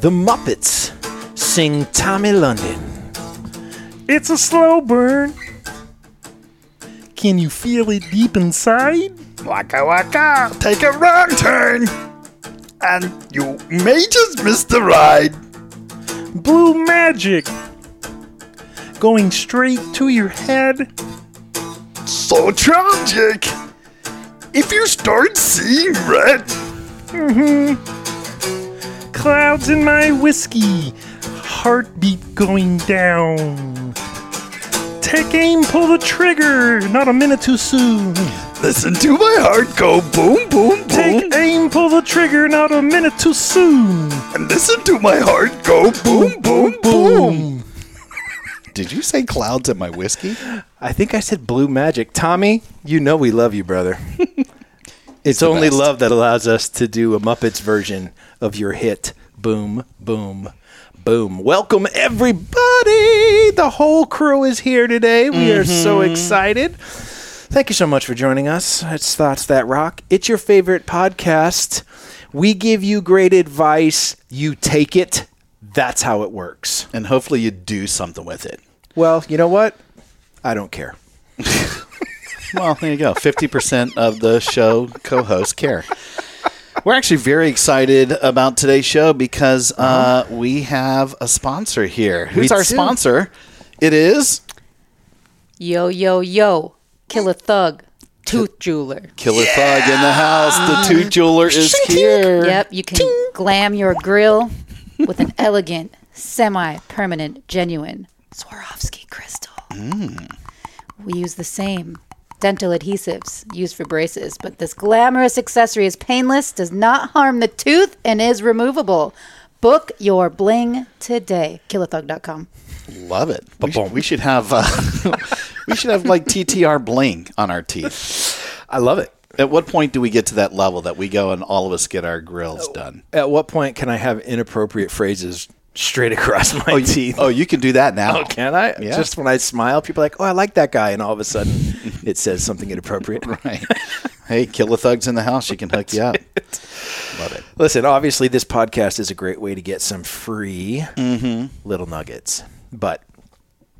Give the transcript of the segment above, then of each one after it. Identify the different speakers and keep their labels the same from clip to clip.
Speaker 1: the Muppets sing Tommy London.
Speaker 2: It's a slow burn. Can you feel it deep inside?
Speaker 3: Waka waka, take a wrong turn, and you may just miss the ride.
Speaker 2: Blue magic. Going straight to your head.
Speaker 3: So tragic. If you start seeing red, mm-hmm.
Speaker 2: Clouds in my whiskey. Heartbeat going down. Take aim, pull the trigger. Not a minute too soon.
Speaker 3: listen to my heart go boom, boom, boom,
Speaker 2: Take aim, pull the trigger. Not a minute too soon.
Speaker 3: and listen to my heart go boom, boom, boom. Did you say clouds in my whiskey?
Speaker 1: I think I said blue magic. Tommy, you know we love you, brother. it's
Speaker 3: the
Speaker 1: only
Speaker 3: best.
Speaker 1: love that allows us to do a Muppets version of your hit Boom, Boom, Boom. Welcome, everybody. The whole crew is here today. We are so mm-hmm. excited. Thank you so much for joining us. It's Thoughts That Rock. It's your favorite podcast. We give you great advice, you take it. That's how it works.
Speaker 3: And hopefully you do something with it.
Speaker 1: Well, you know what? I don't care.
Speaker 3: Well, there you go. 50% of the show co hosts care. We're actually very excited about today's show because uh, we have a sponsor here. Who's our
Speaker 1: do.
Speaker 3: sponsor? It is
Speaker 4: Yo, yo, yo. Kill a thug. Tooth jeweler.
Speaker 3: Killer Thug in the house. The mm. Tooth Jeweler is here.
Speaker 4: Yep, you can glam your grill with an elegant, semi permanent, genuine Swarovski crystal. Mm. We use the same dental adhesives used for braces, but this glamorous accessory is painless, does not harm the tooth, and is removable. Book your bling today. Killerthug.com.
Speaker 3: Love it. We should, we should have uh, we should have like TTR bling on our teeth.
Speaker 1: I love it.
Speaker 3: At what point do we get to that level that we go and all of us get our
Speaker 1: Oh.
Speaker 3: grills done?
Speaker 1: At what point can I have inappropriate phrases straight across my teeth?
Speaker 3: Oh, you can do that now.
Speaker 1: Oh, can I?
Speaker 3: Yeah.
Speaker 1: Just when I smile, people are like, "Oh, I like that guy," and all of a sudden, it says something inappropriate.
Speaker 3: Right. hey, Killer Thug's in the house. She can hook you up. Love it.
Speaker 1: Listen, obviously, this podcast is a great way to get some free
Speaker 3: Mm-hmm.
Speaker 1: little nuggets, but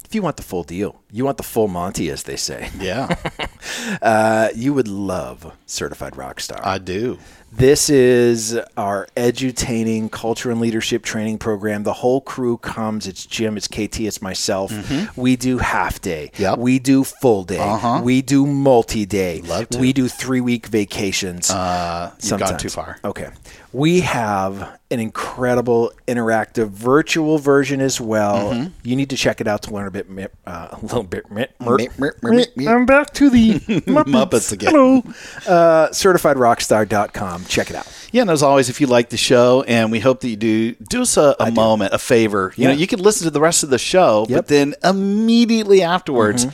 Speaker 1: if you want the full deal, you want the full Monty, as they say,
Speaker 3: Yeah,
Speaker 1: uh, you would love Certified Rockstar.
Speaker 3: I do.
Speaker 1: This is our edutaining culture and leadership training program. The whole crew comes. It's Jim, it's KT, it's myself. We do half day.
Speaker 3: Mm-hmm. Yep.
Speaker 1: We do full day.
Speaker 3: Uh-huh.
Speaker 1: We do multi day.
Speaker 3: Love to.
Speaker 1: We do three week vacations.
Speaker 3: Uh, you've gone too far.
Speaker 1: Okay. We have an incredible interactive virtual version as well.
Speaker 3: Mm-hmm.
Speaker 1: You need to check it out to learn a bit, uh, a little
Speaker 2: I'm back to the Muppets,
Speaker 3: Muppets again.
Speaker 2: Hello.
Speaker 1: Uh, certifiedrockstar.com. Check it out.
Speaker 3: Yeah, and as always, if you like the show, and we hope that you do, do us a, a moment, a favor. You know, you can listen to the rest of the show, but
Speaker 1: Yep. Mm-hmm.
Speaker 3: then immediately afterwards,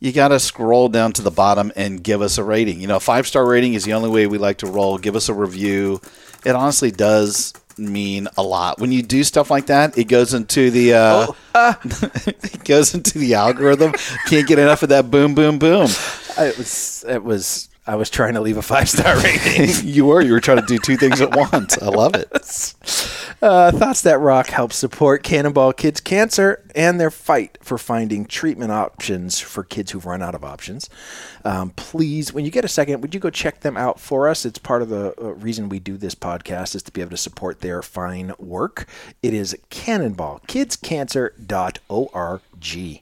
Speaker 3: you got to scroll down to the bottom and give us a rating. You know, a five star rating is the only way we like to roll. Give us a review. It honestly does mean a lot when you do stuff like that. It goes into the uh,
Speaker 1: Oh,
Speaker 3: it goes into the algorithm. Can't get enough of that boom, boom, boom.
Speaker 1: It was, it was, I was trying to leave a five star rating.
Speaker 3: you were you were trying to do two things at once. I love it.
Speaker 1: Uh, Thoughts That Rock help support Cannonball Kids Cancer and their fight for finding treatment options for kids who've run out of options. Um, please, when you get a second, would you go check them out for us? It's part of the uh, reason we do this podcast is to be able to support their fine work. It is cannonballkidscancer.org.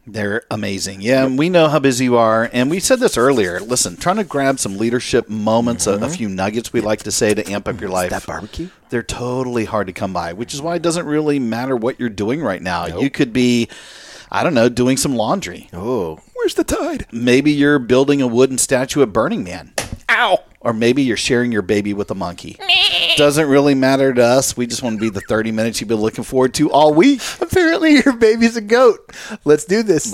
Speaker 3: They're amazing. Yeah, and we know how busy you are. And we said this earlier. Listen, trying to grab some leadership moments, a, a mm-hmm. few nuggets we like to say to amp up your mm-hmm. life.
Speaker 1: that barbecue?
Speaker 3: They're totally hard to come by, which is why it doesn't really matter what you're doing right now. You could be, I don't know, doing some laundry.
Speaker 1: Oh, where's the tide?
Speaker 3: Maybe you're building a wooden statue at Burning Man. Ow! Or maybe you're sharing your baby with a monkey. doesn't really matter to us. We just want to be the 30 minutes you've been looking forward to all week.
Speaker 1: Apparently, your baby's a goat. Let's do this.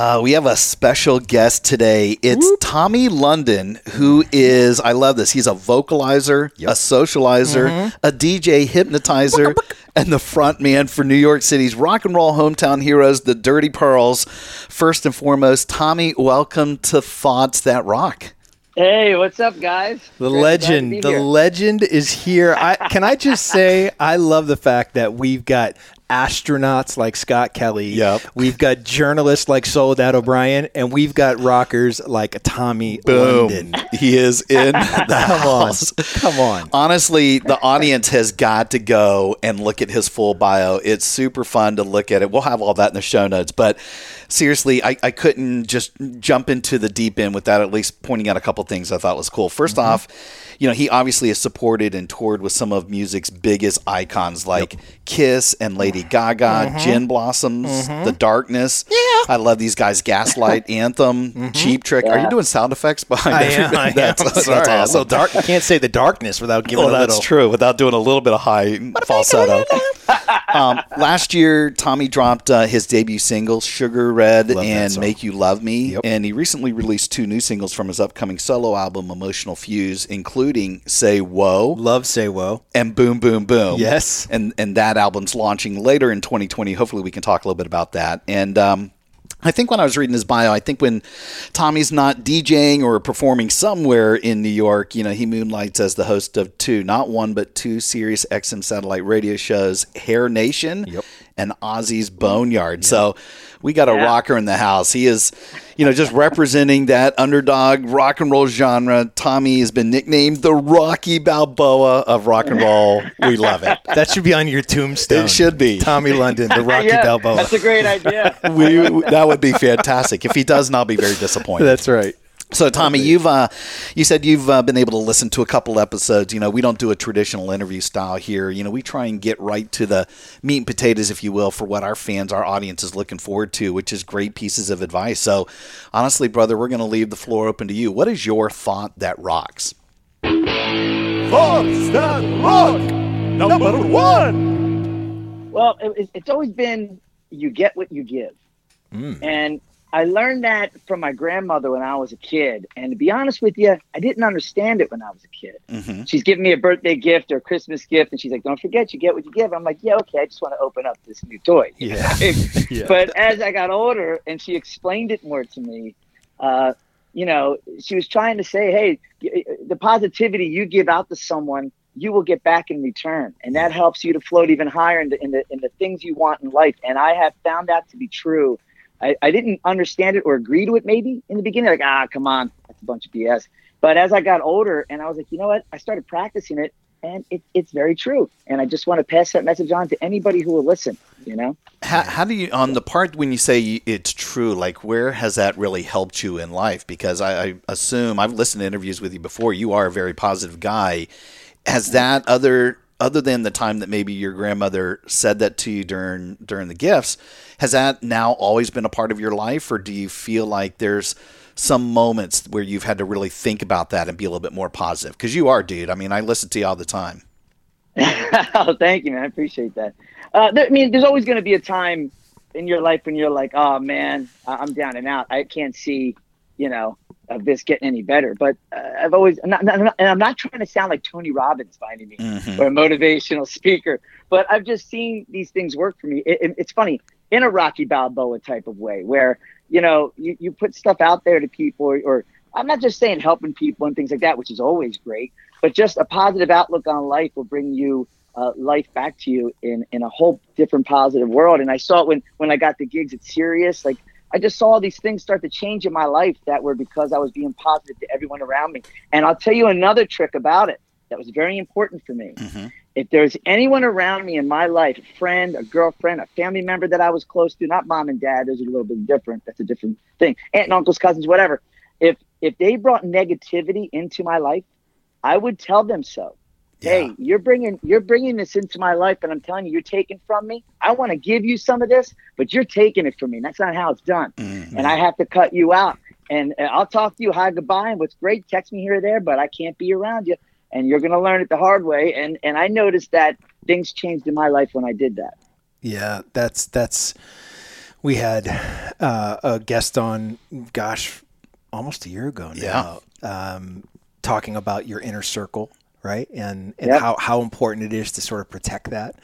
Speaker 3: Uh, we have a special guest today. It's Tommy London, who is, I love this, he's a vocalizer, a socializer, a DJ hypnotizer, and the front man for New York City's rock and roll hometown heroes, the Dirty Pearls. First and foremost, Tommy, welcome to Thoughts That Rock.
Speaker 5: Hey, what's up, guys?
Speaker 1: The
Speaker 5: Glad- glad
Speaker 1: legend, the
Speaker 5: here.
Speaker 1: legend is here. I can I just say I love the fact that we've got astronauts like Scott Kelly.
Speaker 3: Yep.
Speaker 1: We've got journalists like Soledad O'Brien, and we've got rockers like Tommy
Speaker 3: Boom.
Speaker 1: London.
Speaker 3: He is in the
Speaker 1: Come on,
Speaker 3: house.
Speaker 1: come on.
Speaker 3: Honestly, the audience has got to go and look at his full bio. It's super fun to look at it. We'll have all that in the show notes. But seriously, I, I couldn't just jump into the deep end without at least pointing out a couple things I thought was cool. 1st mm-hmm. off, you know, he obviously has supported and toured with some of music's biggest icons like Kiss and Lady Gaga, mm-hmm. Gin Blossoms, mm-hmm. The Darkness. Yeah. I love these guys. Gaslight, Anthem, Cheap Trick. Are you doing sound effects behind
Speaker 1: I am. I am.
Speaker 3: That's,
Speaker 1: I'm
Speaker 3: that's
Speaker 1: sorry.
Speaker 3: Awesome.
Speaker 1: so dark. You can't say the darkness without giving
Speaker 3: Well,
Speaker 1: a
Speaker 3: that's true. Without doing a little bit of high falsetto. um, last year, Tommy dropped uh, his debut singles, "Sugar Red"
Speaker 1: Love
Speaker 3: and "Make You Love Me,"
Speaker 1: Yep.
Speaker 3: and he recently released two new singles from his upcoming solo album, "Emotional Fuse," including "Say Whoa"
Speaker 1: Love say whoa.
Speaker 3: and "Boom Boom Boom."
Speaker 1: Yes.
Speaker 3: and and that album's launching later in 2020. Hopefully, we can talk a little bit about that. And um, I think when I was reading his bio, I think when Tommy's not DJing or performing somewhere in New York, you know, he moonlights as the host of two, not one, but two Sirius XM satellite radio shows, Hair Nation and Ozzy's Boneyard. So we got a
Speaker 5: Yeah.
Speaker 3: rocker in the house. He is, you know, just representing that underdog rock and roll genre. Tommy has been nicknamed the Rocky Balboa of rock and roll. We love it.
Speaker 1: That should be on your tombstone.
Speaker 3: It should be.
Speaker 1: Tommy London, the Rocky
Speaker 5: yeah,
Speaker 1: Balboa.
Speaker 5: That's a great idea.
Speaker 3: we, that would be fantastic. If he doesn't, I'll be very disappointed.
Speaker 1: That's right.
Speaker 3: So, Tommy, you've uh, you said you've uh, been able to listen to a couple episodes. You know, we don't do a traditional interview style here. You know, we try and get right to the meat and potatoes, if you will, for what our fans, our audience is looking forward to, which is great pieces of advice. So, honestly, brother, we're going to leave the floor open to you. What is your thought that rocks?
Speaker 2: Thoughts that rock. Number one.
Speaker 5: well, it, it's- it's always been you get what you give,
Speaker 1: Mm.
Speaker 5: and I learned that from my grandmother when I was a kid. And to be honest with you, I didn't understand it when I was a kid.
Speaker 3: Mm-hmm.
Speaker 5: She's giving me a birthday gift or a Christmas gift, and she's like, "Don't forget, you get what you give." I'm like, "Yeah, okay. I just want to open up this new toy."
Speaker 1: Yeah. Yeah.
Speaker 5: But as I got older and she explained it more to me, uh, you know, she was trying to say, hey, the positivity you give out to someone, you will get back in return. And that helps you to float even higher in the, in the, in the things you want in life. And I have found that to be true. I, I didn't understand it or agree to it maybe in the beginning, like, ah, come on, that's a bunch of BS. But as I got older and I was like, you know what? I started practicing it and it, it's very true. And I just want to pass that message on to anybody who will listen, you know?
Speaker 3: How, how do you on the part when you say it's true? Like, where has that really helped you in life? Because I, I assume I've listened to interviews with you before. You are a very positive guy. Has that other other than the time that maybe your grandmother said that to you during during the gifts, has that now always been a part of your life, or do you feel like there's some moments where you've had to really think about that and be a little bit more positive? Because you are, dude. I mean, I listen to you all the time.
Speaker 5: oh, thank you, man. I appreciate that. Uh, there, I mean, there's always going to be a time in your life when you're like, oh man, I'm down and out. I can't see, you know, of this getting any better. But uh, I've always, not, not, not- and I'm not trying to sound like Tony Robbins by any means
Speaker 3: Mhm.
Speaker 5: or a motivational speaker, but I've just seen these things work for me. It, it- it's funny in a Rocky Balboa type of way where, you know, you, you put stuff out there to people or, or I'm not just saying helping people and things like that, which is always great, but just a positive outlook on life will bring you uh, life back to you in, in a whole different positive world. And I saw it when, when I got the gigs at Sirius, like I just saw these things start to change in my life that were because I was being positive to everyone around me. And I'll tell you another trick about it that was very important for me. Mm-hmm. If there's anyone around me in my life, a friend, a girlfriend, a family member that I was close to, not mom and dad, those are a little bit different. That's a different thing. Aunt and uncles, cousins, whatever. If if they brought negativity into my life, I would tell them so. Hey, you're bringing you're bringing this into my life, and I'm telling you, you're taking from me. I want to give you some of this, but you're taking it from me. That's not how it's done, and I have to cut you out. and uh, I'll talk to you, hi, goodbye, and what's great, text me here or there, but I can't be around you, and you're gonna learn it the hard way. And and I noticed that things changed in my life when I did that.
Speaker 1: Yeah, that's that's. We had uh, a guest on, gosh, almost a year ago now, um, talking about your inner circle, right, and and
Speaker 5: Yep.
Speaker 1: how how important it is to sort of protect that.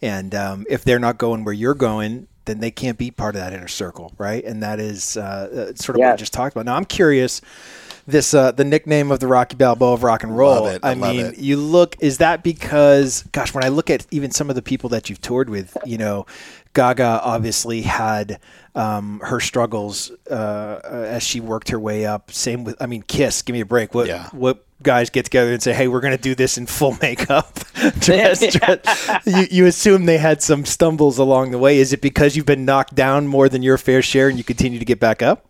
Speaker 1: And um, if they're not going where you're going, then they can't be part of that inner circle, right? And that is uh, uh, sort of what we just talked about. Now, I'm curious. This uh, the nickname of the Rocky Balboa of rock and roll.
Speaker 3: Love it. I love
Speaker 1: mean,
Speaker 3: it.
Speaker 1: you look is that because gosh when i look at even some of the people that you've toured with you know gaga obviously had um, her struggles uh, uh, as she worked her way up same with i mean kiss give me a break what
Speaker 3: Yeah.
Speaker 1: what guys get together and say hey we're going to do this in full makeup dress, dress. You, you assume they had some stumbles along the way is it because you've been knocked down more than your fair share and you continue to get back up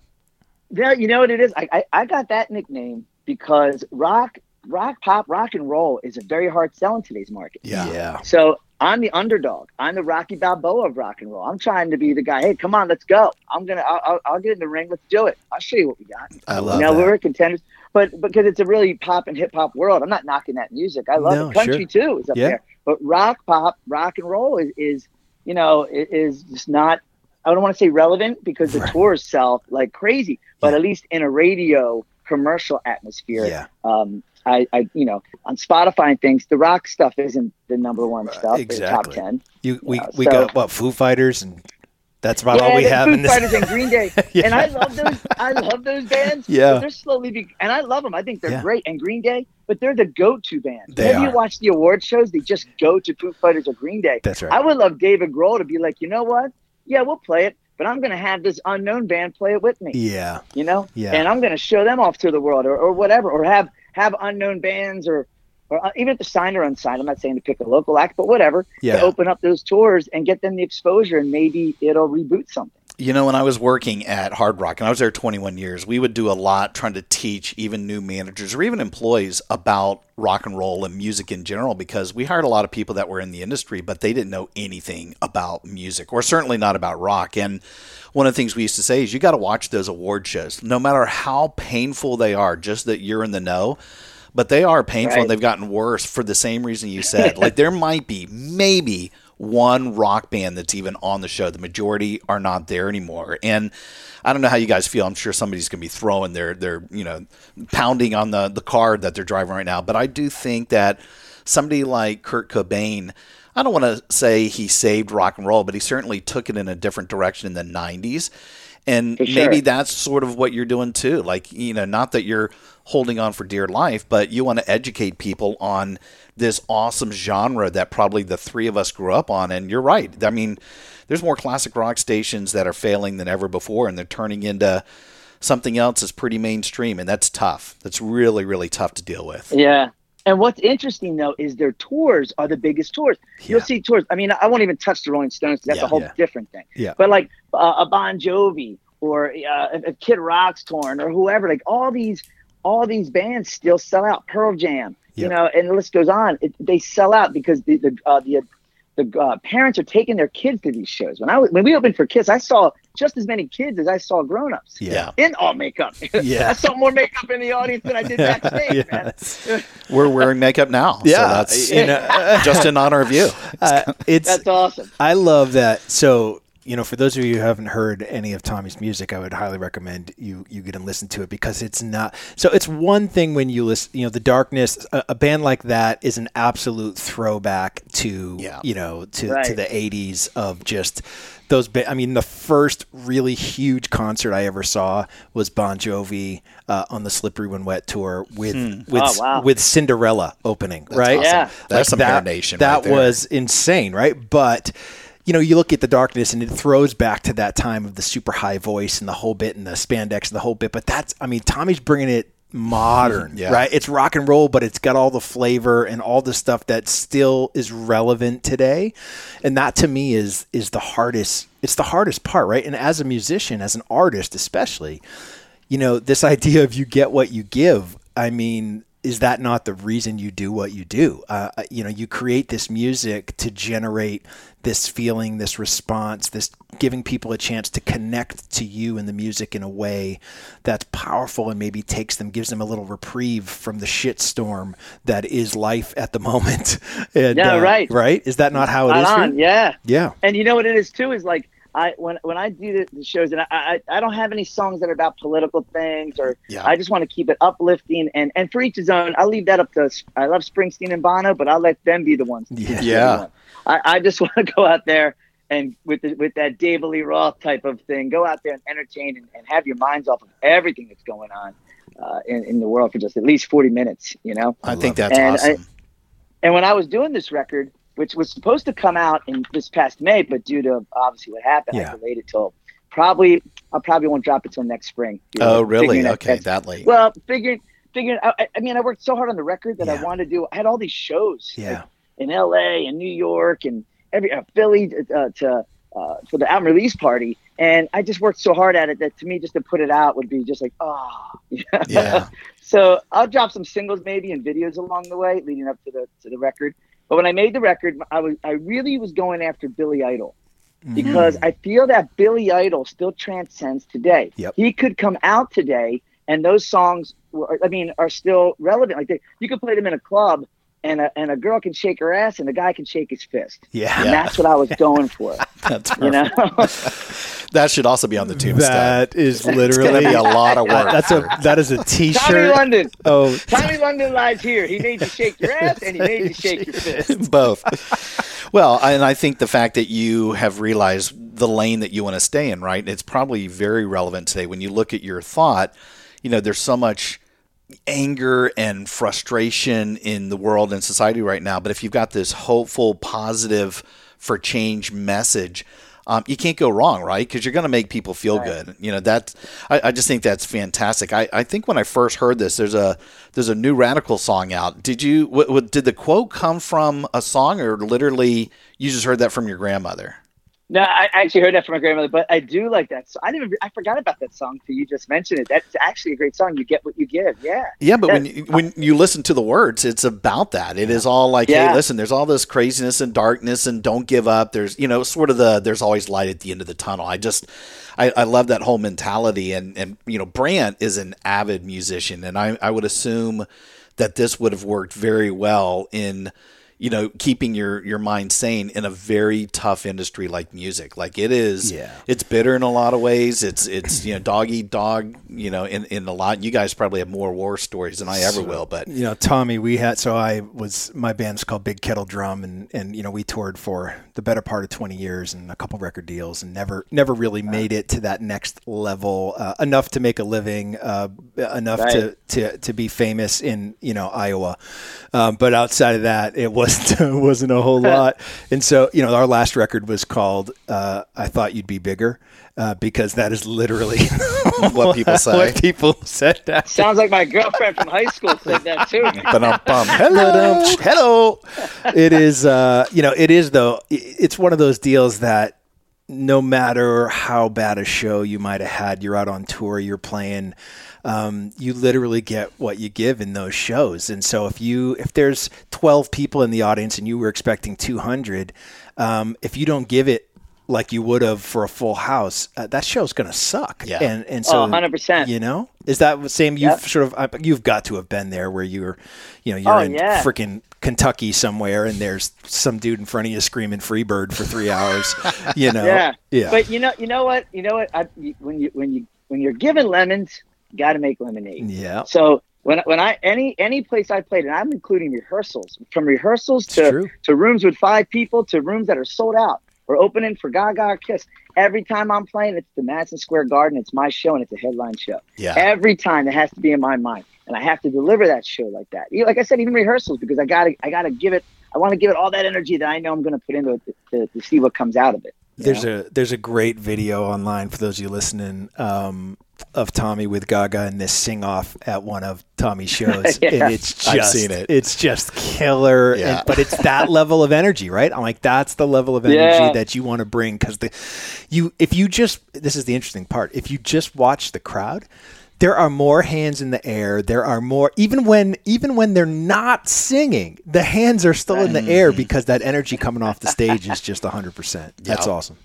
Speaker 5: Yeah, you know what it is? I, I, I got that nickname because rock, rock, pop, rock and roll is a very hard sell in today's market.
Speaker 3: Yeah.
Speaker 1: yeah
Speaker 5: So I'm the underdog. I'm the Rocky Balboa of rock and roll. I'm trying to be the guy. Hey, come on, let's go. I'm gonna. I'll, I'll, I'll get in the ring. Let's do it. I'll show you what we got.
Speaker 3: I love
Speaker 5: now
Speaker 3: that.
Speaker 5: we're contenders, but because it's a really pop and hip hop world, I'm not knocking that music. I love
Speaker 1: No,
Speaker 5: it. Country too is up
Speaker 1: Yeah.
Speaker 5: there, but rock, pop, rock and roll is, is you know, i- is just not. I don't want to say relevant because the tours sell like crazy, but at least in a radio commercial atmosphere,
Speaker 1: Yeah.
Speaker 5: um, I, I, you know, on Spotify and things, the rock stuff isn't the number one stuff. The top
Speaker 1: exactly.
Speaker 5: ten.
Speaker 1: you we,
Speaker 5: Yeah,
Speaker 1: we
Speaker 5: so-
Speaker 1: got what foo fighters and that's about all we have
Speaker 5: Foo
Speaker 1: in this
Speaker 5: Fighters and Green Day,
Speaker 1: Yeah.
Speaker 5: and I love those. I love those bands.
Speaker 1: Yeah.
Speaker 5: they're slowly, be- and I love them. I think they're
Speaker 1: Yeah.
Speaker 5: great. And Green Day, but they're the go-to band.
Speaker 1: They
Speaker 5: Whenever you watch the award shows, they just go to Foo Fighters or Green Day.
Speaker 1: That's right.
Speaker 5: I would love David Grohl to be like, you know what? Yeah, we'll play it, but I'm going to have this unknown band play it with me.
Speaker 1: yeah
Speaker 5: You know,
Speaker 1: Yeah.
Speaker 5: and I'm going to show them off to the world, or, or whatever, or have have unknown bands, or or uh, even if they're signed or unsigned. I'm not saying to pick a local act, but whatever.
Speaker 1: Yeah.
Speaker 5: To open up those tours and get them the exposure, and maybe it'll reboot something.
Speaker 3: You know, when I was working at Hard Rock, and I was there 21 years, we would do a lot trying to teach even new managers or even employees about rock and roll and music in general because we hired a lot of people that were in the industry, but they didn't know anything about music or certainly not about rock. And one of the things we used to say is you got to watch those award shows, no matter how painful they are, just that you're in the know. But they are painful
Speaker 5: Right.
Speaker 3: and they've gotten worse for the same reason you said. like there might be maybe one rock band that's even on the show. The majority are not there anymore. And I don't know how you guys feel. I'm sure somebody's going to be throwing their their you know pounding on the the car that they're driving right now. But I do think that somebody like Kurt Cobain. I don't want to say he saved rock and roll, but he certainly took it in a different direction in the 90s. And
Speaker 5: sure.
Speaker 3: maybe that's sort of what you're doing too. Like, you know, not that you're holding on for dear life, but you want to educate people on this awesome genre that probably the three of us grew up on. And you're right. I mean, there's more classic rock stations that are failing than ever before, and they're turning into something else that's pretty mainstream. And that's tough. That's really, really tough to deal with.
Speaker 5: Yeah. And what's interesting though is their tours are the biggest tours. You'll see tours. I mean, I won't even touch the Rolling Stones. That's
Speaker 3: Yeah.
Speaker 5: a whole
Speaker 1: Yeah.
Speaker 5: different thing.
Speaker 1: Yeah.
Speaker 5: But like uh, a Bon Jovi or uh, if Kid Rock's torn or whoever, like all these, all these bands still sell out. Pearl Jam,
Speaker 1: Yeah.
Speaker 5: you know, and the list goes on. It, they sell out because the the uh, the the uh, parents are taking their kids to these shows. When I was, when we opened for Kiss, I saw just as many kids as I saw grown-ups.
Speaker 1: Yeah.
Speaker 5: In all makeup.
Speaker 1: Yeah.
Speaker 5: I saw more makeup in the audience than I did backstage.
Speaker 1: Yeah.
Speaker 3: We're wearing makeup now.
Speaker 1: Yeah,
Speaker 3: So that's
Speaker 1: you know,
Speaker 3: just in honor of you.
Speaker 1: uh, it's
Speaker 5: That's awesome.
Speaker 1: I love that. So, you know, for those of you who haven't heard any of Tommy's music, I would highly recommend you you get and listen to it because it's not. So it's one thing when you listen, you know, the Darkness, a, a band like that is an absolute throwback to,
Speaker 3: Yeah.
Speaker 1: you know, to to the '80s of just those. Ba- I mean, the first really huge concert I ever saw was Bon Jovi uh, on the Slippery When Wet tour with with
Speaker 5: Oh, wow.
Speaker 1: with Cinderella opening, right?
Speaker 3: awesome.
Speaker 5: Yeah.
Speaker 3: That's some
Speaker 1: that,
Speaker 3: marination
Speaker 1: That
Speaker 3: right there.
Speaker 1: was insane, right? But you know, you look at the darkness and it throws back to that time of the super high voice and the whole bit and the spandex and the whole bit. But that's, I mean, Tommy's bringing it modern,
Speaker 3: Yeah.
Speaker 1: right? It's rock and roll, but it's got all the flavor and all the stuff that still is relevant today. And that to me is is the hardest. It's the hardest part, right? And as a musician, as an artist, especially, you know, this idea of you get what you give. I mean, is that not the reason you do what you do? Uh, you know, you create this music to generate this feeling, this response, this giving people a chance to connect to you and the music in a way that's powerful and maybe takes them, gives them a little reprieve from the shitstorm that is life at the moment. And,
Speaker 5: Yeah,
Speaker 1: uh,
Speaker 5: right.
Speaker 1: Right? Is that not how it
Speaker 5: Right
Speaker 1: is?
Speaker 5: on, yeah.
Speaker 1: Yeah.
Speaker 5: And you know what it is too is like I when when I do the, the shows and I, I I don't have any songs that are about political things or
Speaker 3: Yeah.
Speaker 5: I just want to keep it uplifting and and for each his own. I leave that up to I love Springsteen and Bono, but I'll let them be the ones.
Speaker 1: Yeah.
Speaker 3: Yeah.
Speaker 5: I, I just want to go out there and with the, with that David Lee Roth type of thing, go out there and entertain and, and have your minds off of everything that's going on uh, in in the world for just at least forty minutes. You know.
Speaker 3: I think that's
Speaker 5: And I- And when I was doing this record, which was supposed to come out in this past May, but due to obviously what happened,
Speaker 1: Yeah.
Speaker 5: I delayed it till probably I probably won't drop it till next spring. You know,
Speaker 3: oh, really?
Speaker 5: figuring that-
Speaker 3: Okay, that late.
Speaker 5: Well, figuring figuring I, I- I mean, I worked so hard on the record that
Speaker 1: Yeah.
Speaker 5: I wanted to do. I had all these shows
Speaker 1: Yeah.
Speaker 5: like, in L.A. and New York and every uh, Philly uh, to uh, for the album release party, and I just worked so hard at it that to me, just to put it out would be just like, oh,
Speaker 3: yeah.
Speaker 5: so I'll drop some singles maybe and videos along the way leading up to the to the record. But when I made the record, I was I really was going after Billy Idol mm-hmm. because I feel that Billy Idol still transcends today.
Speaker 1: Yep.
Speaker 5: He could come out today and those songs were, I mean are still relevant. Like they, you could play them in a club and a, and a girl can shake her ass and a guy can shake his fist.
Speaker 1: Yeah.
Speaker 5: And that's what I was going for.
Speaker 3: That's
Speaker 5: you know.
Speaker 3: that should also be on the tombstone.
Speaker 1: That is literally
Speaker 3: going be a lot of work.
Speaker 1: That's a that is a
Speaker 5: Tommy
Speaker 1: t-shirt.
Speaker 5: London.
Speaker 1: Oh,
Speaker 5: Tommy London lies here. He made you shake your ass and he made you shake your fist.
Speaker 3: both. Well, and I think the fact that you have realized the lane that you want to stay in, right? It's probably very relevant today when you look at your thought. You know, there's so much anger and frustration in the world and society right now. But if you've got this hopeful, positive for change message, um, you can't go wrong, right? Because you're going to make people feel good. You know that. I, I just think that's fantastic. I, I think when I first heard this, there's a there's a new radical song out. Did you? What, what, did the quote come from a song, or literally you just heard that from your grandmother?
Speaker 5: No, I actually heard that from my grandmother, but I do like that. So I didn't. I forgot about that song till you just mentioned it. That's actually a great song. You get what you give. Yeah.
Speaker 3: Yeah, but when you, when you listen to the words, it's about that. It is all like, hey, listen, there's all this craziness and darkness, and don't give up. There's you know sort of the there's always light at the end of the tunnel. I just I, I love that whole mentality, and and you know Brant is an avid musician, and I I would assume that this would have worked very well in you know keeping your your mind sane in a very tough industry like music. Like it is
Speaker 1: Yeah.
Speaker 3: it's bitter in a lot of ways. It's it's you know dog eat dog you know in, in a lot. You guys probably have more war stories than i ever will but
Speaker 1: you know, Tommy, we had so I was my band's called Big Kettle Drum, and and you know we toured for the better part of twenty years and a couple record deals, and never never really made it to that next level uh, enough to make a living, uh, enough to,
Speaker 5: Right.
Speaker 1: to to be famous in you know Iowa, um, but outside of that, it wasn't it wasn't a whole lot. And so you know, our last record was called uh, "I Thought You'd Be Bigger." Uh, because that is literally
Speaker 3: what people say
Speaker 1: what people said that
Speaker 5: Sounds like my girlfriend from high school said that too.
Speaker 3: but bum.
Speaker 1: hello hello it is uh you know it is though it's one of those deals that no matter how bad a show you might have had you're out on tour you're playing um, you literally get what you give in those shows and so if you if there's 12 people in the audience and you were expecting 200 um, if you don't give it like you would have for a full house uh, that show's gonna suck
Speaker 3: Yeah.
Speaker 1: and and so
Speaker 5: Oh, 100%.
Speaker 1: you know is that the same you've
Speaker 5: Yep.
Speaker 1: sort of you've got to have been there where you're you know you're
Speaker 5: Oh,
Speaker 1: in
Speaker 5: yeah.
Speaker 1: freaking Kentucky somewhere and there's some dude in front of you screaming Freebird for three hours. You know,
Speaker 5: Yeah.
Speaker 1: yeah,
Speaker 5: But you know, you know what? You know what? I, when you when you when you're given lemons, you got to make lemonade.
Speaker 1: yeah.
Speaker 5: So when when I any any place I played, and I'm including rehearsals, from rehearsals to to rooms with five people to rooms that are sold out. We're opening for Gaga or Kiss. Every time I'm playing, it's the Madison Square Garden. It's my show, and it's a headline show.
Speaker 3: Yeah.
Speaker 5: Every time it has to be in my mind, and I have to deliver that show like that. You- Like I said, even rehearsals because I gotta I gotta give it. I want to give it all that energy that I know I'm going to put into it to, to, to see what comes out of it. You
Speaker 1: There's
Speaker 5: know?
Speaker 1: a there's a great video online for those of you listening um, of Tommy with Gaga and this sing off at one of Tommy's shows,
Speaker 5: Yeah.
Speaker 1: and it's just
Speaker 3: I've seen it.
Speaker 1: it's just killer.
Speaker 3: Yeah.
Speaker 1: And, but it's that level of energy, right? I'm like, that's the level of energy
Speaker 5: Yeah.
Speaker 1: that you want to bring because the you if you just this is the interesting part. If you just watch the crowd, there are more hands in the air. There are more even when even when they're not singing, the hands are still in the air mm-hmm. because that energy coming off the stage is just 100%. That's
Speaker 3: Yeah.
Speaker 1: awesome.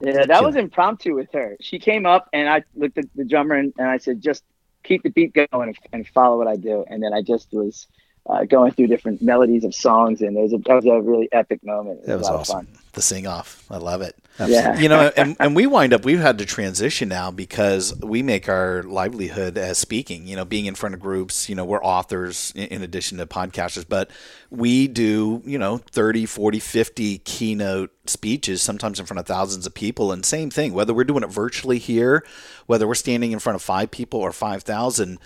Speaker 5: Yeah, that was impromptu with her. She came up and I looked at the drummer and, and I said, just keep the beat going and, and follow what I do. And then I just was uh, going through different melodies of songs, and there was a, that was a really epic moment. It
Speaker 1: That was awesome.
Speaker 3: The sing off. I love it.
Speaker 5: Yeah.
Speaker 3: you know, and, and we wind up, we've had to transition now because we make our livelihood as speaking, you know, being in front of groups, you know, we're authors in, in addition to podcasters, but we do, you know, 30, 40, 50 keynote speeches, sometimes in front of thousands of people. And same thing, whether we're doing it virtually here, whether we're standing in front of five people or 5,000,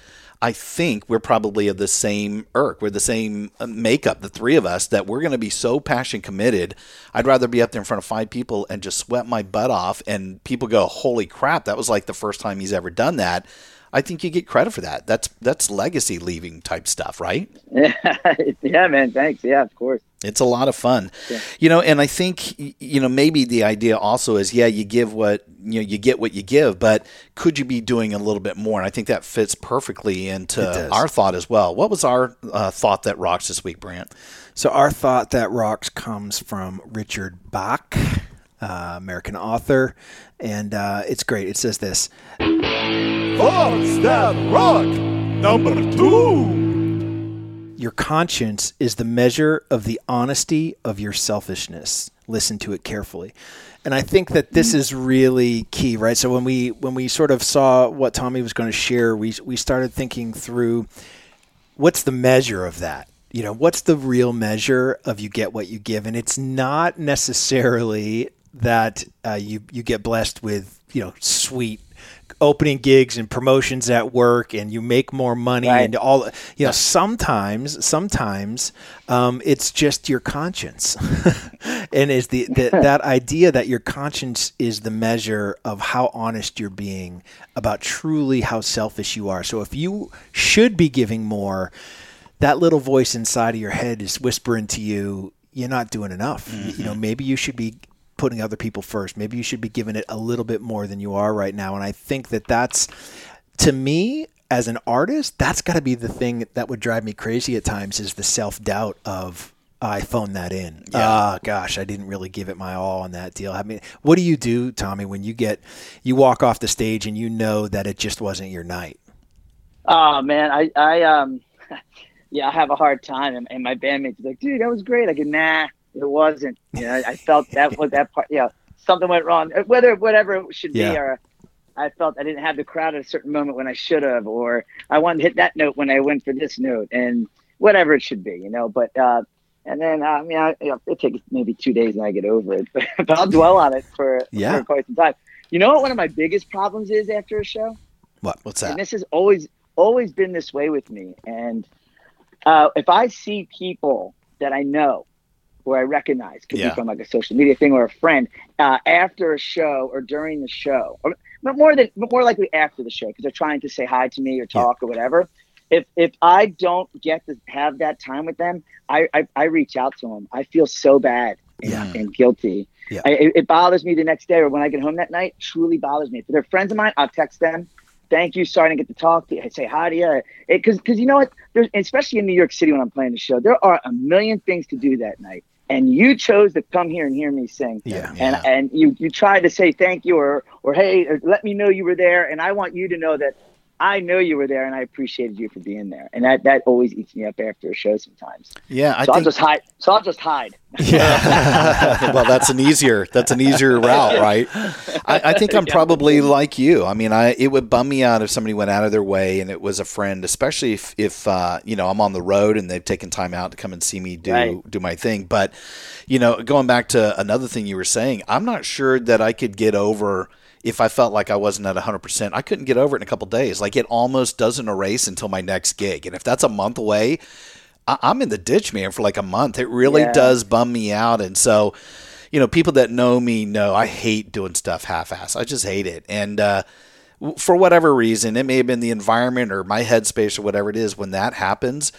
Speaker 3: I think we're probably of the same irk. We're the same uh, makeup, the three of us, that we're going to be so passion committed. I'd rather be up there in front of five people and just sweat my butt off, and people go, "Holy crap, that was like the first time he's ever done that." I think you get credit for that. That's that's legacy leaving type stuff, right?
Speaker 5: yeah, yeah, man. Thanks. Yeah, of course.
Speaker 3: It's a lot of fun, you know. And I think you know maybe the idea also is yeah, you give what you know, you get what you give, but could you be doing a little bit more? And I think that fits perfectly into our thought as well. What was our uh, thought that rocks this week, Brant?
Speaker 1: So our thought that rocks comes from Richard Bach, uh, American author, and uh, it's great. It says this:
Speaker 2: that rock. Number two.
Speaker 1: Your conscience is the measure of the honesty of your selfishness. Listen to it carefully. And I think that this is really key, right? So when we when we sort of saw what Tommy was going to share, we we started thinking through what's the measure of that? You know, what's the real measure of you get what you give? And it's not necessarily that uh, you you get blessed with you know sweet opening gigs and promotions at work and you make more money
Speaker 5: Right.
Speaker 1: and all you know sometimes sometimes um, it's just your conscience. And is the, the that idea that your conscience is the measure of how honest you're being about truly how selfish you are. So if you should be giving more that little voice inside of your head is whispering to you you're not doing enough. You know maybe you should be putting other people first maybe you should be giving it a little bit more than you are right now and i think that that's to me as an artist that's got to be the thing that would drive me crazy at times is the self-doubt of I phoned that in. Ah, gosh, I didn't really give it my all on that deal. I mean, what do you do, Tommy, when you get you walk off the stage and you know that it just wasn't your night?
Speaker 5: Oh man, I I um yeah, I have a hard time and, my bandmates are like, dude, that was great. I go, nah, it wasn't. You know, I felt that was that part yeah, something went wrong. Uh, Whether whatever it should
Speaker 1: Yeah.
Speaker 5: be or I felt I didn't have the crowd at a certain moment when I should have, or I wanted to hit that note when I went for this note, and whatever it should be, you know. But uh, and then uh, I mean, I, you know, it takes maybe two days and I get over it, but I'll dwell on it for,
Speaker 1: Yeah.
Speaker 5: for quite some time. You know what? One of my biggest problems is after a show
Speaker 1: What?
Speaker 3: What's
Speaker 5: and
Speaker 3: that?
Speaker 5: this has always always been this way with me and uh, if i see people that i know or i recognize could
Speaker 3: Yeah.
Speaker 5: be from like a social media thing or a friend uh, after a show or during the show or, but more than more likely after the show because they're trying to say hi to me or talk or whatever if if i don't get to have that time with them i i, I reach out to them i feel so bad and,
Speaker 1: Yeah.
Speaker 5: and guilty
Speaker 1: Yeah.
Speaker 5: I, it, it bothers me the next day or when i get home that night truly bothers me if they're friends of mine i'll text them thank you. Sorry I didn't get to talk to you. I Say hi to you. Because because you know what? There's especially in New York City when I'm playing the show, there are a million things to do that night. And you chose to come here and hear me sing.
Speaker 1: Yeah.
Speaker 5: And
Speaker 3: Yeah.
Speaker 5: and you you tried to say thank you or or hey, or let me know you were there. And I want you to know that I know you were there and I appreciated you for being there. And that that always eats me up after a show sometimes.
Speaker 3: Yeah, I
Speaker 5: so I'll just hide. So I'll just hide. Yeah.
Speaker 3: well, that's an easier that's an easier route, right? I, I think I'm probably like you. I mean, I it would bum me out if somebody went out of their way and it was a friend, especially if if uh, you know I'm on the road and they've taken time out to come and see me do
Speaker 5: Right.
Speaker 3: do my thing. But you know, going back to another thing you were saying, I'm not sure that I could get over. If I felt like I wasn't at 100%, I couldn't get over it in a couple days. Like it almost doesn't erase until my next gig. And if that's a month away, I- I'm in the ditch, man, for like a month. It really
Speaker 5: Yeah.
Speaker 3: does bum me out. And so, you know, people that know me know I hate doing stuff half-ass. I just hate it. And uh, for whatever reason, it may have been the environment or my headspace or whatever it is. When that happens,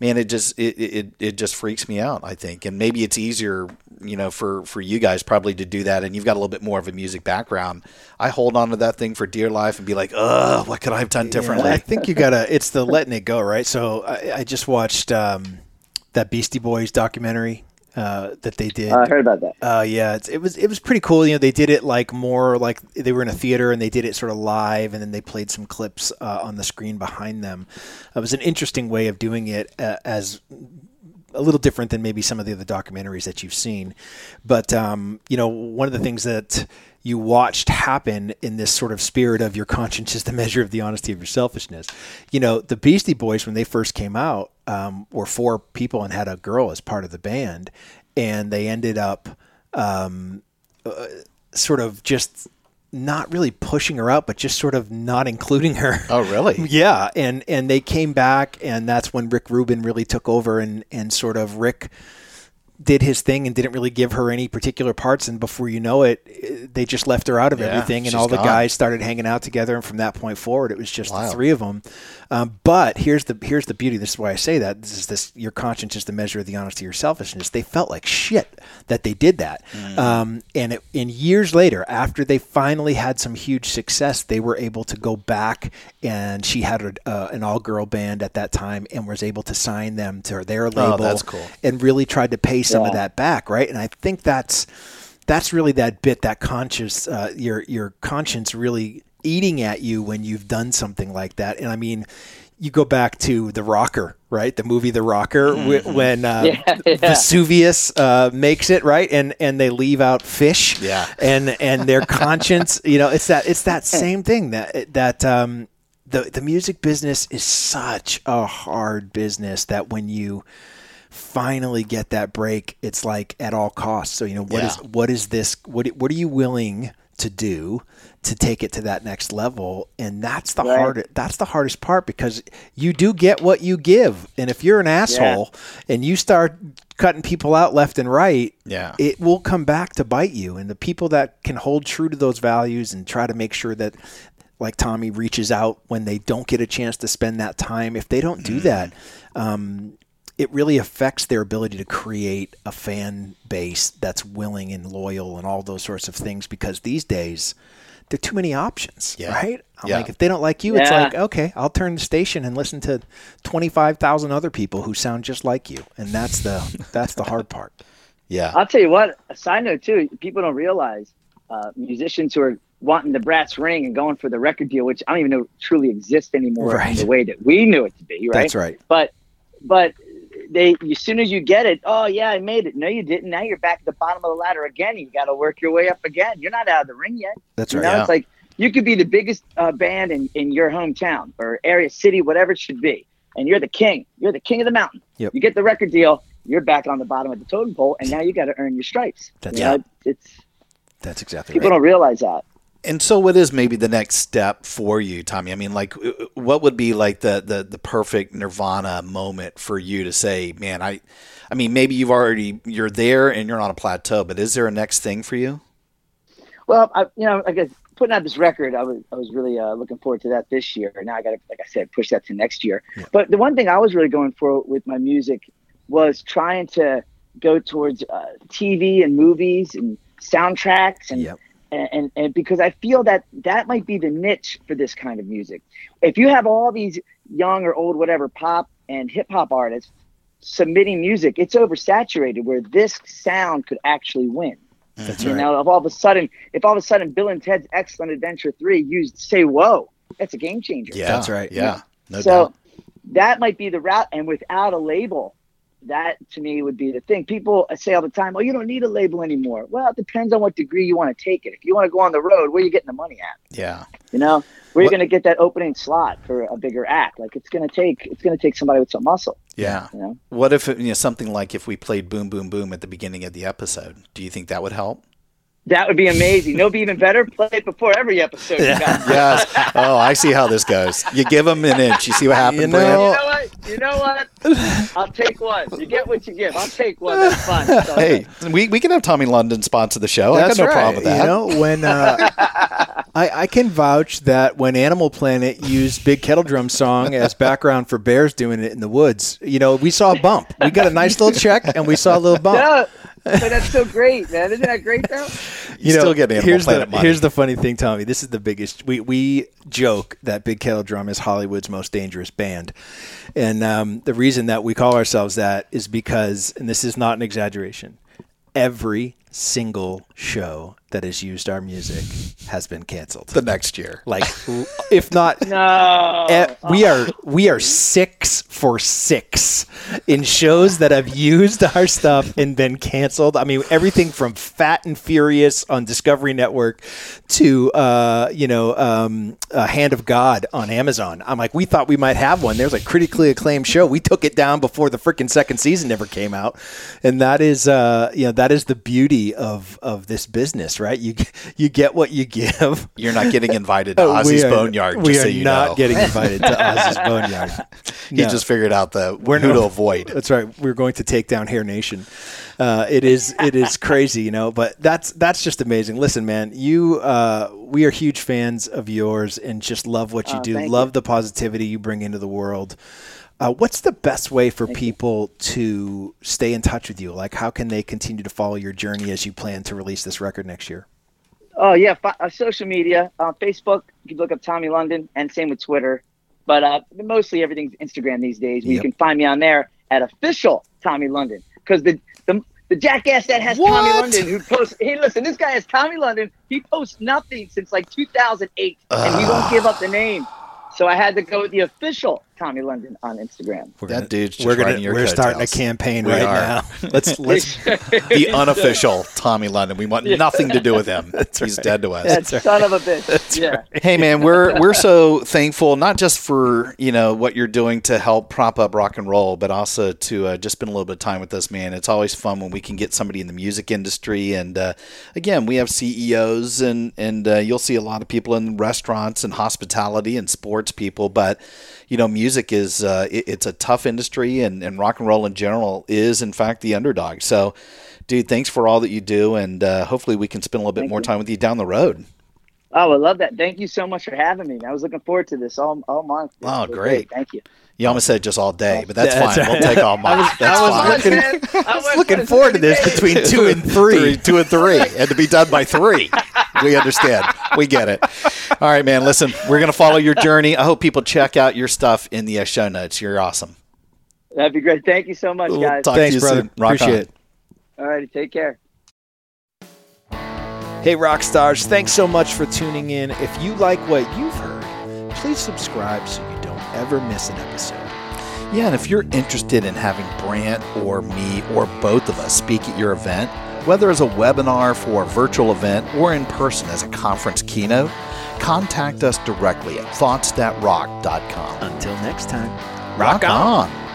Speaker 3: man, it just it, it it just freaks me out. I think, and maybe it's easier, you know, for for you guys probably to do that, and you've got a little bit more of a music background. I hold on to that thing for dear life and be like, ugh, what could I have done differently?
Speaker 1: I think you gotta. It's the letting it go, right? So I, I just watched um, that Beastie Boys documentary uh, that they did.
Speaker 5: I heard about that.
Speaker 1: Uh, yeah, it's, it was it was pretty cool. You know, they did it like more like they were in a theater and they did it sort of live, and then they played some clips uh, on the screen behind them. It was an interesting way of doing it uh, as a little different than maybe some of the other documentaries that you've seen. But um, you know, one of the things that you watched happen in this sort of spirit of your conscience is the measure of the honesty of your selfishness. You know, the Beastie Boys when they first came out um, were four people and had a girl as part of the band, and they ended up um, uh, sort of just not really pushing her out, but just sort of not including her.
Speaker 3: oh, really?
Speaker 1: Yeah, and and they came back, and that's when Rick Rubin really took over, and and sort of Rick did his thing and didn't really give her any particular parts, and before you know it, they just left her out of
Speaker 3: Yeah,
Speaker 1: everything, and all the
Speaker 3: gone.
Speaker 1: guys started hanging out together, and from that point forward, it was just the three of them. Um, but here's the here's the beauty. This is why I say that. This is this. Your conscience is the measure of the honesty of your selfishness. They felt like shit that they did that,
Speaker 3: Mm.
Speaker 1: um, and it, and years later, after they finally had some huge success, they were able to go back, and she had a, uh, an all girl band at that time, and was able to sign them to their label.
Speaker 3: Oh, that's cool.
Speaker 1: And really tried to pay some of that back, right? And I think that's that's really that bit that conscious uh, your your conscience really eating at you when you've done something like that and i mean you go back to the rocker right the movie the rocker wh- when uh,
Speaker 5: Yeah, yeah.
Speaker 1: vesuvius uh, makes it right and and they leave out fish
Speaker 3: Yeah.
Speaker 1: and and their conscience you know it's that it's that same thing that that um the the music business is such a hard business that when you finally get that break, it's like at all costs. So you know what is
Speaker 3: Yeah.
Speaker 1: what is this? What what are you willing to do to take it to that next level? And that's the
Speaker 5: Right.
Speaker 1: hard that's the hardest part because you do get what you give. And if you're an asshole and you start cutting people out left and right,
Speaker 3: Yeah.
Speaker 1: it will come back to bite you. And the people that can hold true to those values and try to make sure that like Tommy reaches out when they don't get a chance to spend that time. If they don't do that, um, it really affects their ability to create a fan base that's willing and loyal and all those sorts of things because these days there are too many options,
Speaker 3: Yeah.
Speaker 1: right? I'm
Speaker 3: Yeah.
Speaker 1: like, if they don't like you, it's like, okay, I'll turn the station and listen to 25,000 other people who sound just like you. And that's the, that's the hard part.
Speaker 3: Yeah.
Speaker 5: I'll tell you what. A side note too, people don't realize uh, musicians who are wanting the brass ring and going for the record deal, which I don't even know truly exists anymore
Speaker 1: Right.
Speaker 5: in the way that we knew it to be. Right.
Speaker 1: That's right.
Speaker 5: But but they as soon as you get it, oh yeah, I made it. No, you didn't. Now you're back at the bottom of the ladder again. You got to work your way up again. You're not out of the ring yet.
Speaker 1: That's
Speaker 5: You
Speaker 1: right.
Speaker 5: know,
Speaker 3: Yeah.
Speaker 5: it's like you could be the biggest uh, band in, in your hometown or area, city, whatever it should be, and you're the king. You're the king of the mountain.
Speaker 1: Yep.
Speaker 5: You get the record deal. You're back on the bottom of the totem pole, and now you got to earn your stripes.
Speaker 1: That's
Speaker 5: You
Speaker 1: right.
Speaker 5: know, It's
Speaker 1: That's exactly
Speaker 5: people
Speaker 1: right.
Speaker 5: don't realize that.
Speaker 3: And so, what is maybe the next step for you, Tommy? I mean, like, uh, what would be like the the, the perfect Nirvana moment for you to say, man, I, I mean, maybe you've already you're there and you're on a plateau, but is there a next thing for you?
Speaker 5: Well, I, you know, I guess putting out this record, I was I was really uh, looking forward to that this year. Now I got to, like I said, push that to next year. But the one thing I was really going for with my music was trying to go towards uh, TV and movies and soundtracks and.
Speaker 1: Yep.
Speaker 5: And, and, and because I feel that that might be the niche for this kind of music. If you have all these young or old, whatever, pop and hip hop artists submitting music, it's oversaturated where this sound could actually win.
Speaker 1: That's
Speaker 5: You
Speaker 1: right.
Speaker 5: know, if all of a sudden, if all of a sudden Bill and Ted's Excellent Adventure Three used "Say Whoa," that's a game changer.
Speaker 3: Yeah,
Speaker 1: That's right.
Speaker 3: Yeah, no
Speaker 5: so
Speaker 3: doubt.
Speaker 5: that might be the route, and without a label, that to me would be the thing. People say all the time, "Oh, you don't need a label anymore." Well, it depends on what degree you want to take it. If you want to go on the road, where are you getting the money at?
Speaker 3: Yeah,
Speaker 5: You know, where are you
Speaker 3: What-
Speaker 5: going to get that opening slot for a bigger act? Like it's going to take, it's going to take somebody with some muscle.
Speaker 3: yeah.
Speaker 5: You know.
Speaker 3: What if you know something like if we played "Boom Boom Boom" at the beginning of the episode? Do you think that would help?
Speaker 5: That would be amazing. No, be even better. Play it before every episode. You guys.
Speaker 3: yes. Oh, I see how this goes. You give them an inch. You see what happens,
Speaker 1: You
Speaker 5: You
Speaker 1: know-
Speaker 5: know what? You know what? I'll take one. You get what you give. I'll take one. That's fun. That's all
Speaker 3: Hey, we, we can have Tommy London sponsor the show.
Speaker 1: That's
Speaker 3: I got no
Speaker 1: right.
Speaker 3: problem with that.
Speaker 1: You know, when uh, I, I can vouch that when Animal Planet used Big Kettle Drum song as background for bears doing it in the woods, you know, we saw a bump. We got a nice little check, and we saw a little bump.
Speaker 5: No, but that's so great, man. Isn't that great though?
Speaker 3: You still get Animal
Speaker 1: here's
Speaker 3: Planet
Speaker 1: the,
Speaker 3: money.
Speaker 1: Here's the funny thing, Tommy. This is the biggest. We we joke that Big Kettle Drum is Hollywood's most dangerous band, and um, the reason that we call ourselves that is because, and this is not an exaggeration, every single show that has used our music has been canceled.
Speaker 3: the next year.
Speaker 1: like, if not
Speaker 5: No.
Speaker 1: Eh, we are we are six for six in shows that have used our stuff and been canceled. I mean, everything from Fat and Furious on Discovery Network to uh, you know um, uh, Hand of God on Amazon. I'm like, we thought we might have one. There's a critically acclaimed show. We took it down before the freaking second season ever came out, and that is uh, you know that is the beauty of of this business, right? You you get what you give.
Speaker 3: You're not getting invited to
Speaker 1: Oh,
Speaker 3: Ozzy's
Speaker 1: are-
Speaker 3: Boneyard,
Speaker 1: We
Speaker 3: just
Speaker 1: are
Speaker 3: so you
Speaker 1: not
Speaker 3: know.
Speaker 1: getting invited to Ozzy's Boneyard.
Speaker 3: he just figured out the
Speaker 1: We're
Speaker 3: who
Speaker 1: not-
Speaker 3: to avoid.
Speaker 1: That's right. We're going to take down Hair Nation. Uh, it is it is crazy, you know. But that's that's just amazing. Listen, man, you uh, we are huge fans of yours and just love what you
Speaker 5: Oh,
Speaker 1: do. Love
Speaker 5: you.
Speaker 1: the positivity you bring into the world. Uh, what's the best way for people to stay in touch with you? Like, how can they continue to follow your journey as you plan to release this record next year?
Speaker 5: Oh yeah, uh, social media, uh, Facebook. You can look up Tommy London, and same with Twitter. But uh, mostly everything's Instagram these days. You can find me on there at official Tommy London because the, the the jackass that has Tommy London who posts. Hey, listen, this guy has Tommy London. He posts nothing since like 2008, and he won't give up the name. So I had to go with the official Tommy London on Instagram.
Speaker 1: We're
Speaker 3: That dude's just
Speaker 1: we're gonna
Speaker 3: your
Speaker 1: we're starting a campaign
Speaker 3: We
Speaker 1: right
Speaker 3: are.
Speaker 1: now. Let's let's
Speaker 3: the unofficial Tommy London. We want nothing to do with him. He's dead to us.
Speaker 5: That son of a bitch. yeah.
Speaker 3: hey man, we're we're so thankful not just for you know what you're doing to help prop up rock and roll, but also to uh, just spend a little bit of time with us, man. It's always fun when we can get somebody in the music industry, and uh, again, we have CEOs and and uh, you'll see a lot of people in restaurants and hospitality and sports people, but you know, music is uh, it, it's a tough industry, and and rock and roll in general is in fact the underdog. So. Dude, thanks for all that you do, and uh, hopefully we can spend a little bit more time with you down the road.
Speaker 5: Oh, I love that. Thank you so much for having me. I was looking forward to this all, all month.
Speaker 3: Oh,
Speaker 5: It was
Speaker 3: great.
Speaker 5: Thank you.
Speaker 3: You almost said just all day, but that's
Speaker 1: That's
Speaker 3: fine.
Speaker 1: right.
Speaker 3: We'll take all month. That's fine.
Speaker 1: looking-
Speaker 5: I was
Speaker 1: looking forward to this between two and three.
Speaker 3: two and three, and to be done by three. We understand. We get it. All right, man. Listen, we're gonna follow your journey. I hope people check out your stuff in the uh, show notes. You're awesome.
Speaker 5: That'd be great. Thank you so much,
Speaker 3: We'll
Speaker 5: guys.
Speaker 3: talk to
Speaker 1: Thanks,
Speaker 3: you
Speaker 1: brother.
Speaker 3: soon.
Speaker 1: Appreciate
Speaker 3: on.
Speaker 1: it.
Speaker 5: All righty. Take care.
Speaker 1: Hey, rock stars, thanks so much for tuning in. If you like what you've heard, please subscribe so you don't ever miss an episode.
Speaker 3: Yeah, and if you're interested in having Brant or me or both of us speak at your event, whether as a webinar for a virtual event or in person as a conference keynote, contact us directly at thoughtsthatrock.com.
Speaker 1: Until next time,
Speaker 3: Rock on.